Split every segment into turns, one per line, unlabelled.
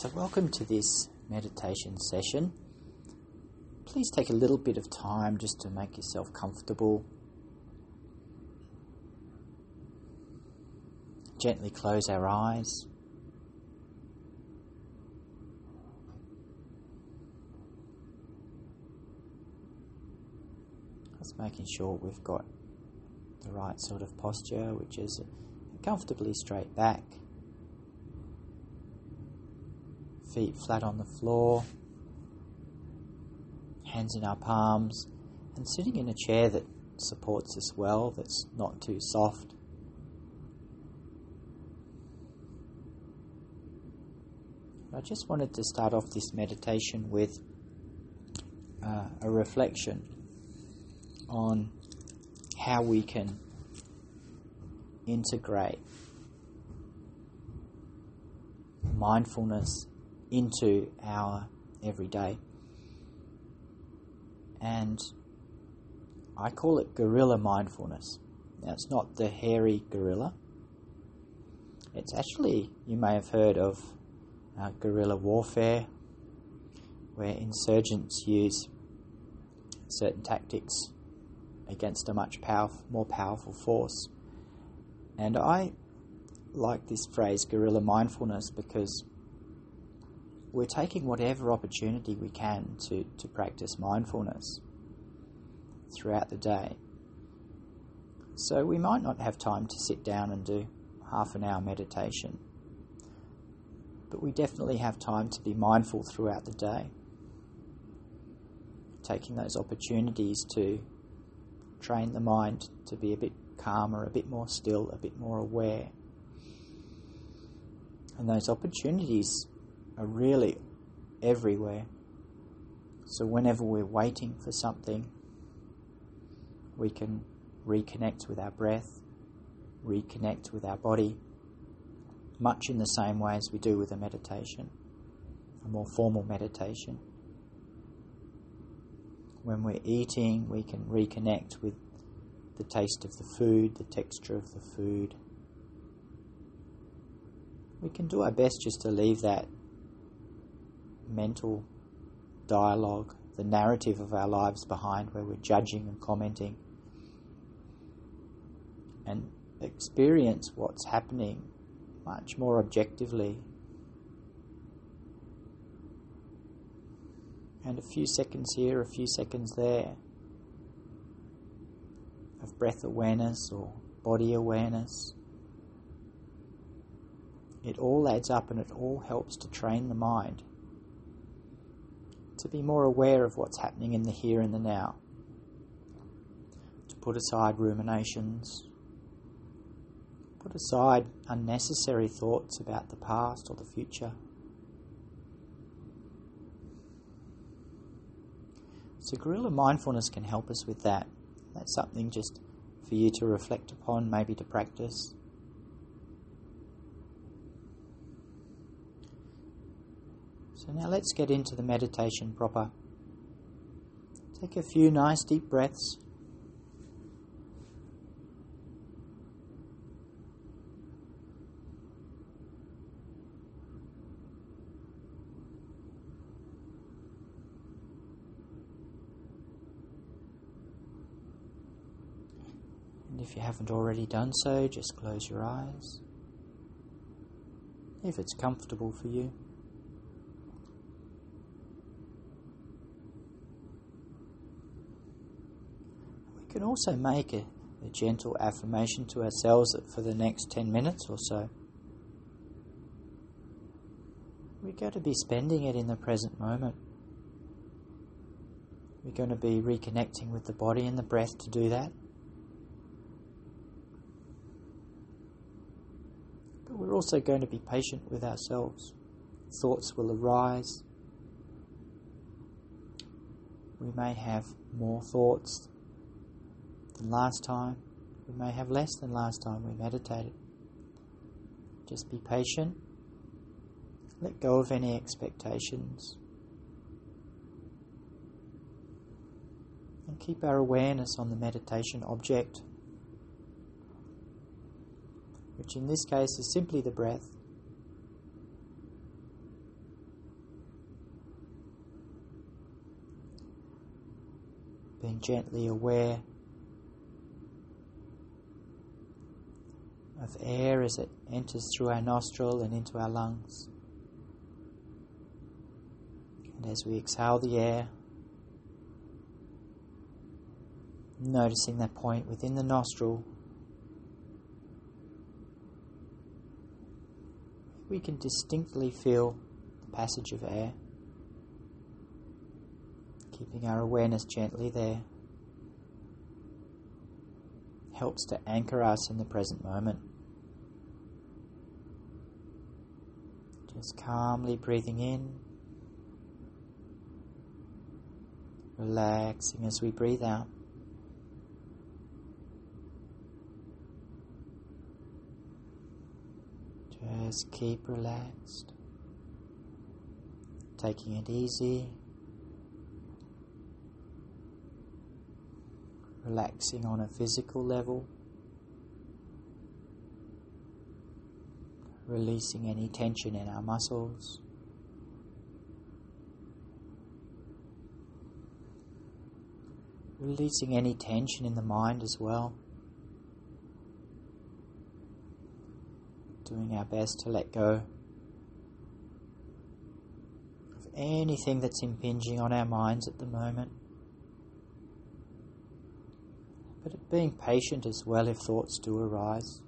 So, welcome to this meditation session. Please take a little bit of time just to make yourself comfortable. Gently close our eyes. Just making sure we've got the right sort of posture, which is comfortably straight back feet flat on the floor, hands in our palms, and sitting in a chair that supports us well, that's not too soft. I just wanted to start off this meditation with uh, a reflection on how we can integrate mindfulness into our everyday. And I call it guerrilla mindfulness. Now, it's not the hairy gorilla. It's actually, you may have heard of uh, guerrilla warfare, where insurgents use certain tactics against a much powerful, more powerful force. And I like this phrase, guerrilla mindfulness, because we're taking whatever opportunity we can to, to practice mindfulness throughout the day. So we might not have time to sit down and do half an hour meditation, but we definitely have time to be mindful throughout the day. Taking those opportunities to train the mind to be a bit calmer, a bit more still, a bit more aware. And those opportunities are really everywhere. So, whenever we're waiting for something, we can reconnect with our breath, reconnect with our body, much in the same way as we do with a meditation, a more formal meditation. When we're eating, we can reconnect with the taste of the food, the texture of the food. We can do our best just to leave that mental dialogue, the narrative of our lives behind where we're judging and commenting, and experience what's happening much more objectively. And a few seconds here, a few seconds there of breath awareness or body awareness. It all adds up and it all helps to train the mind to be more aware of what's happening in the here and the now, to put aside ruminations, put aside unnecessary thoughts about the past or the future. So, guerrilla mindfulness can help us with that. That's something just for you to reflect upon, maybe to practice. Now let's get into the meditation proper. Take a few nice deep breaths. And if you haven't already done so, just close your eyes. If it's comfortable for you. Can also make a, a gentle affirmation to ourselves for the next 10 minutes or so. We're going to be spending it in the present moment. We're going to be reconnecting with the body and the breath to do that. But we're also going to be patient with ourselves. Thoughts will arise. We may have more thoughts than last time. We may have less than last time we meditated. Just be patient. Let go of any expectations. And keep our awareness on the meditation object, which in this case is simply the breath. being gently aware of air as it enters through our nostril and into our lungs. And as we exhale the air, noticing that point within the nostril, we can distinctly feel the passage of air, keeping our awareness gently there. Helps to anchor us in the present moment. Just calmly breathing in, relaxing as we breathe out. Just keep relaxed, taking it easy, relaxing on a physical level. Releasing any tension in our muscles. Releasing any tension in the mind as well. Doing our best to let go of anything that's impinging on our minds at the moment. But being patient as well if thoughts do arise.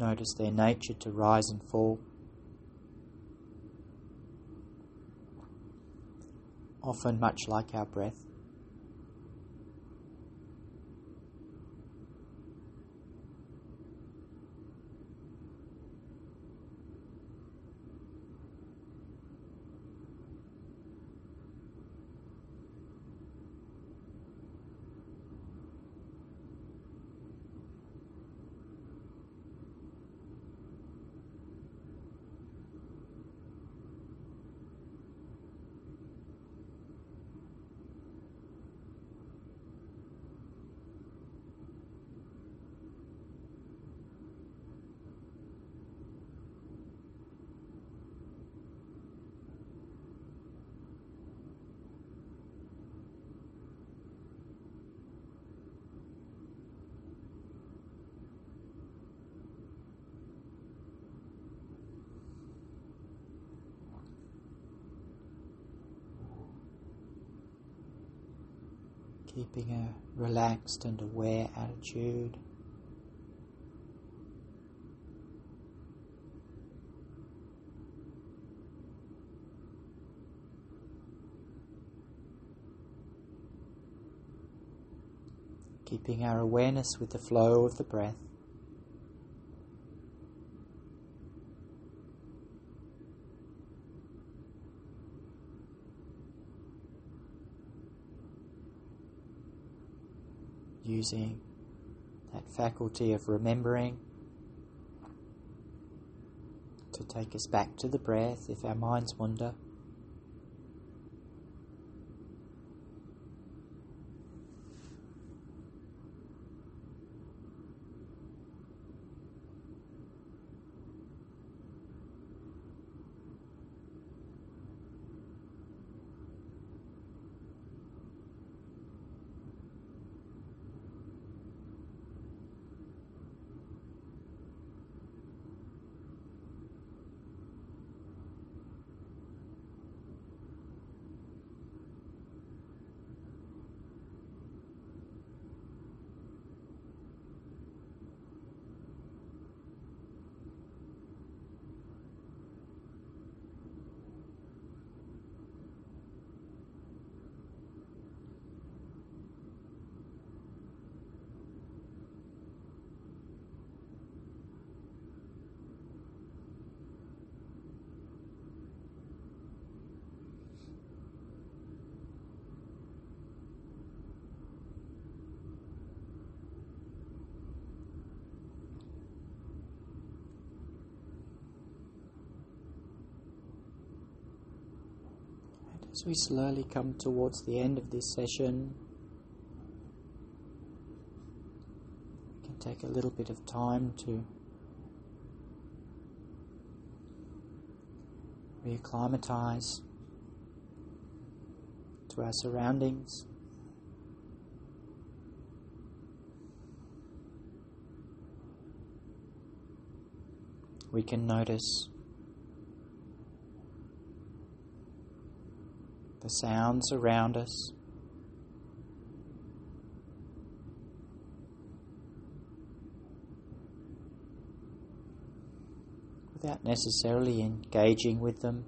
Notice their nature to rise and fall. Often, much like our breath. Keeping a relaxed and aware attitude. Keeping our awareness with the flow of the breath. Using that faculty of remembering to take us back to the breath if our minds wander. As we slowly come towards the end of this session, we can take a little bit of time to reacclimatize, to our surroundings. We can notice the sounds around us. Without necessarily engaging with them.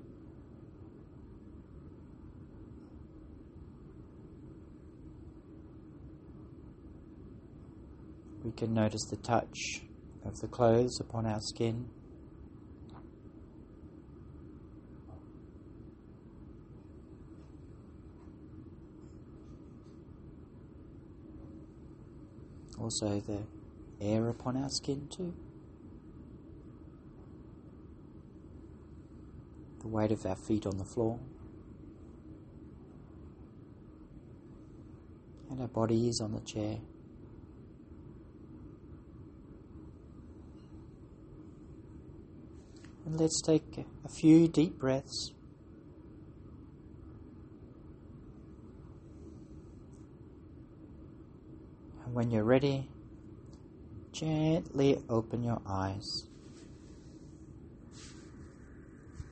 We can notice the touch of the clothes upon our skin. Also, the air upon our skin, too. The weight of our feet on the floor. And our body is on the chair. And let's take a few deep breaths. And when you're ready, gently open your eyes.